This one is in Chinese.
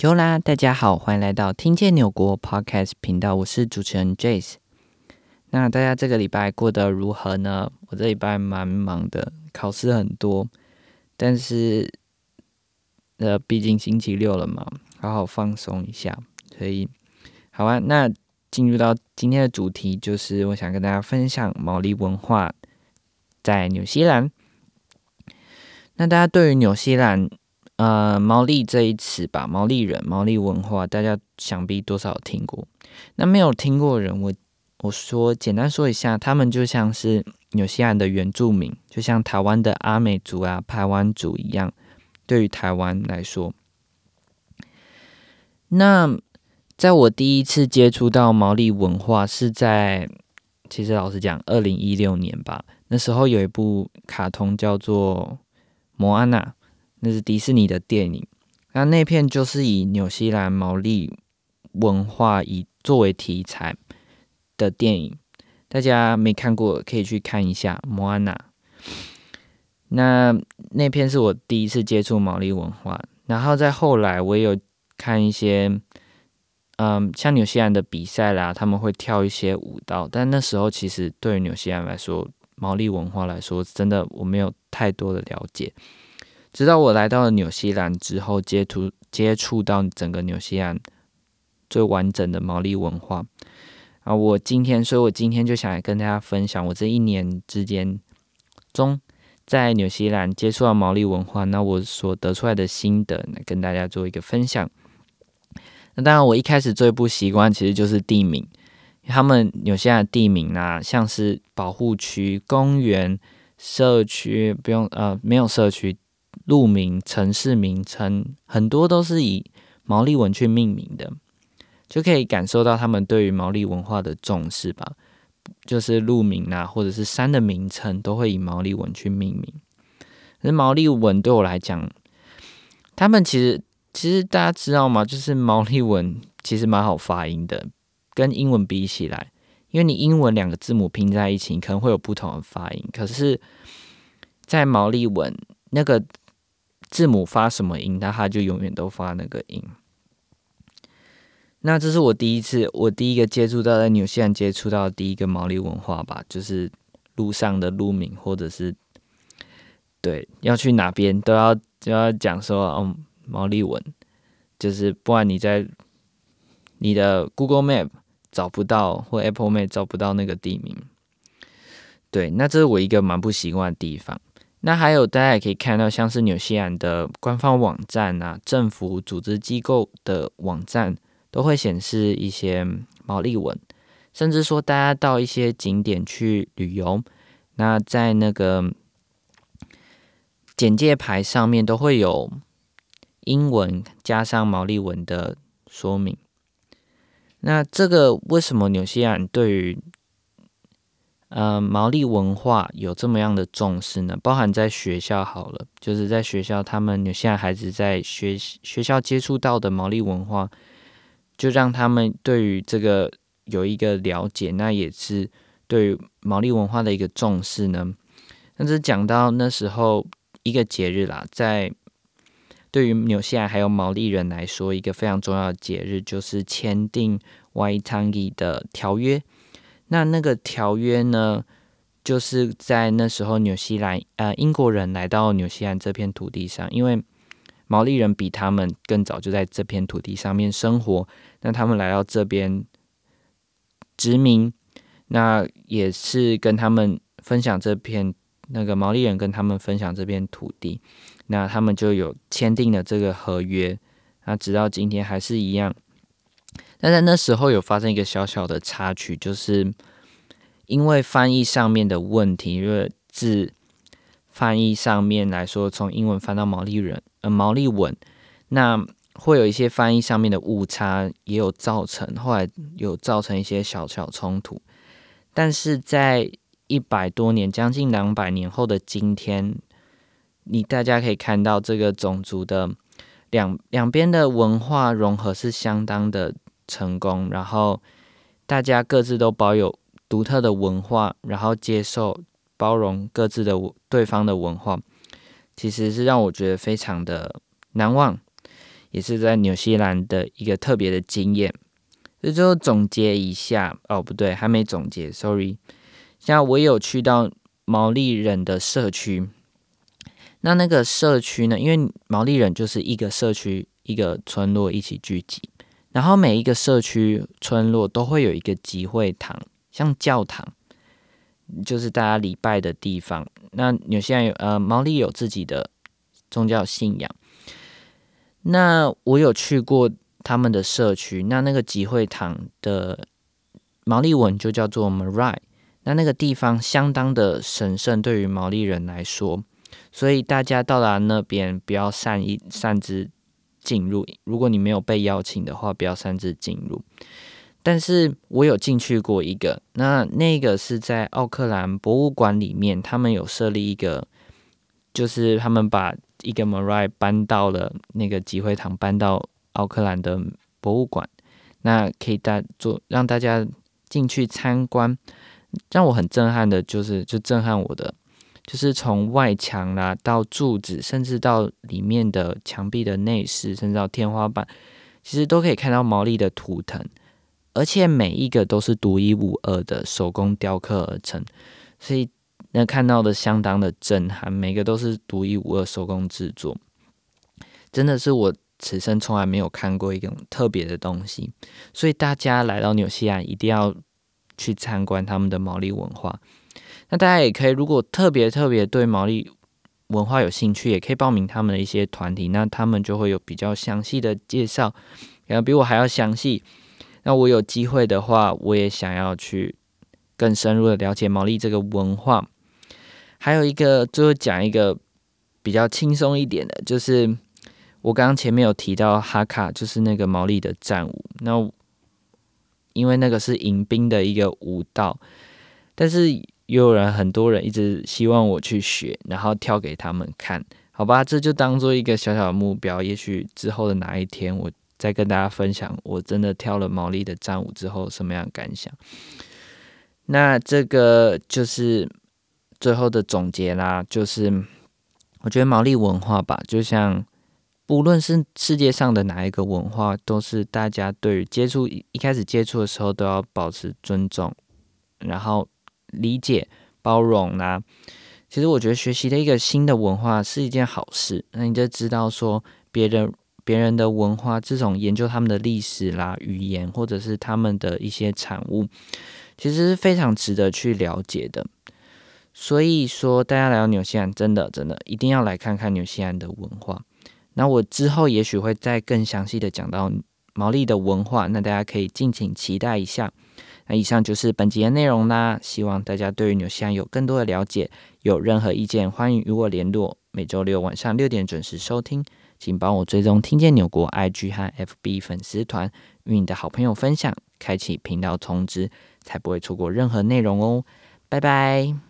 Q 啦，大家好，欢迎来到听见纽国 Podcast 频道，我是主持人 Jace。那大家这个礼拜过得如何呢？我这礼拜蛮忙的，考试很多，但是呃，毕竟星期六了嘛，好好放松一下。所以，好啊，那进入到今天的主题，就是我想跟大家分享毛利文化在纽西兰。那大家对于纽西兰，呃，毛利这一词吧，毛利人、毛利文化，大家想必多少有听过。那没有听过的人，我我说简单说一下，他们就像是纽西兰的原住民，就像台湾的阿美族啊、排湾族一样。对于台湾来说，那在我第一次接触到毛利文化是在，其实老实讲，二零一六年吧。那时候有一部卡通叫做。摩安娜，那是迪士尼的电影。那那片就是以纽西兰毛利文化以作为题材的电影，大家没看过可以去看一下《摩安娜》。那那片是我第一次接触毛利文化，然后在后来我也有看一些，嗯，像纽西兰的比赛啦，他们会跳一些舞蹈，但那时候其实对于纽西兰来说，毛利文化来说，真的我没有太多的了解。直到我来到了纽西兰之后，接触接触到整个纽西兰最完整的毛利文化啊！我今天，所以我今天就想来跟大家分享我这一年之间中在纽西兰接触到毛利文化，那我所得出来的心得，来跟大家做一个分享。那当然，我一开始最不习惯其实就是地名。他们纽西兰地名啊，像是保护区、公园、社区，不用呃，没有社区，路名、城市名称，很多都是以毛利文去命名的，就可以感受到他们对于毛利文化的重视吧。就是路名啊，或者是山的名称，都会以毛利文去命名。可是毛利文对我来讲，他们其实其实大家知道吗？就是毛利文其实蛮好发音的。跟英文比起来，因为你英文两个字母拼在一起，可能会有不同的发音。可是，在毛利文那个字母发什么音，那它就永远都发那个音。那这是我第一次，我第一个接触到在纽西兰接触到第一个毛利文化吧，就是路上的路名，或者是对要去哪边都要都要讲说哦，毛利文，就是不然你在你的 Google Map。找不到或 Apple Map 找不到那个地名，对，那这是我一个蛮不习惯的地方。那还有大家也可以看到，像是纽西兰的官方网站啊，政府组织机构的网站都会显示一些毛利文，甚至说大家到一些景点去旅游，那在那个简介牌上面都会有英文加上毛利文的说明。那这个为什么纽西兰对于呃毛利文化有这么样的重视呢？包含在学校好了，就是在学校，他们纽西兰孩子在学学校接触到的毛利文化，就让他们对于这个有一个了解，那也是对于毛利文化的一个重视呢。但是讲到那时候一个节日啦，在。对于纽西兰还有毛利人来说，一个非常重要的节日就是签订 Waitangi 的条约。那那个条约呢，就是在那时候纽西兰呃英国人来到纽西兰这片土地上，因为毛利人比他们更早就在这片土地上面生活，那他们来到这边殖民，那也是跟他们分享这片那个毛利人跟他们分享这片土地。那他们就有签订了这个合约，那直到今天还是一样。但在那时候有发生一个小小的插曲，就是因为翻译上面的问题，因为字翻译上面来说，从英文翻到毛利人呃毛利文，那会有一些翻译上面的误差，也有造成后来有造成一些小小冲突。但是在一百多年，将近两百年后的今天。你大家可以看到，这个种族的两两边的文化融合是相当的成功，然后大家各自都保有独特的文化，然后接受包容各自的对方的文化，其实是让我觉得非常的难忘。也是在纽西兰的一个特别的经验。这就总结一下哦，不对，还没总结，sorry。像我有去到毛利人的社区，那那个社区呢，因为毛利人就是一个社区、一个村落一起聚集，然后每一个社区、村落都会有一个集会堂，像教堂，就是大家礼拜的地方。那纽西兰有呃毛利有自己的宗教信仰，那我有去过。他们的社区，那那个集会堂的毛利文就叫做 Marae，那那个地方相当的神圣，对于毛利人来说，所以大家到达那边不要擅意擅自进入，如果你没有被邀请的话，不要擅自进入。但是我有进去过一个，那那个是在奥克兰博物馆里面，他们有设立一个，就是他们把一个 Marae 搬到了那个集会堂，搬到。奥克兰的博物馆，那可以大做让大家进去参观。让我很震撼的，就是就震撼我的，就是从外墙啦到柱子，甚至到里面的墙壁的内饰，甚至到天花板，其实都可以看到毛利的图腾，而且每一个都是独一无二的手工雕刻而成，所以那看到的相当的震撼，每个都是独一无二手工制作，真的是我。此生从来没有看过一种特别的东西，所以大家来到纽西兰一定要去参观他们的毛利文化。那大家也可以，如果特别特别对毛利文化有兴趣，也可以报名他们的一些团体，那他们就会有比较详细的介绍，然后比我还要详细。那我有机会的话，我也想要去更深入的了解毛利这个文化。还有一个，最后讲一个比较轻松一点的，就是。我刚刚前面有提到哈卡，就是那个毛利的战舞。那因为那个是迎宾的一个舞蹈，但是也有人很多人一直希望我去学，然后跳给他们看，好吧？这就当做一个小小的目标。也许之后的哪一天，我再跟大家分享，我真的跳了毛利的战舞之后什么样的感想。那这个就是最后的总结啦，就是我觉得毛利文化吧，就像。不论是世界上的哪一个文化，都是大家对于接触一开始接触的时候都要保持尊重，然后理解、包容啦、其实我觉得学习的一个新的文化是一件好事。那你就知道说别人别人的文化，这种研究他们的历史啦、语言，或者是他们的一些产物，其实是非常值得去了解的。所以说，大家来到纽西兰，真的真的一定要来看看纽西兰的文化。那我之后也许会再更详细的讲到毛利的文化，那大家可以敬请期待一下。那以上就是本集的内容啦，希望大家对于纽西兰有更多的了解。有任何意见，欢迎与我联络。每周六晚上六点准时收听，请帮我追踪听见纽国 IG 和 FB 粉丝团，与你的好朋友分享，开启频道通知，才不会错过任何内容哦。拜拜。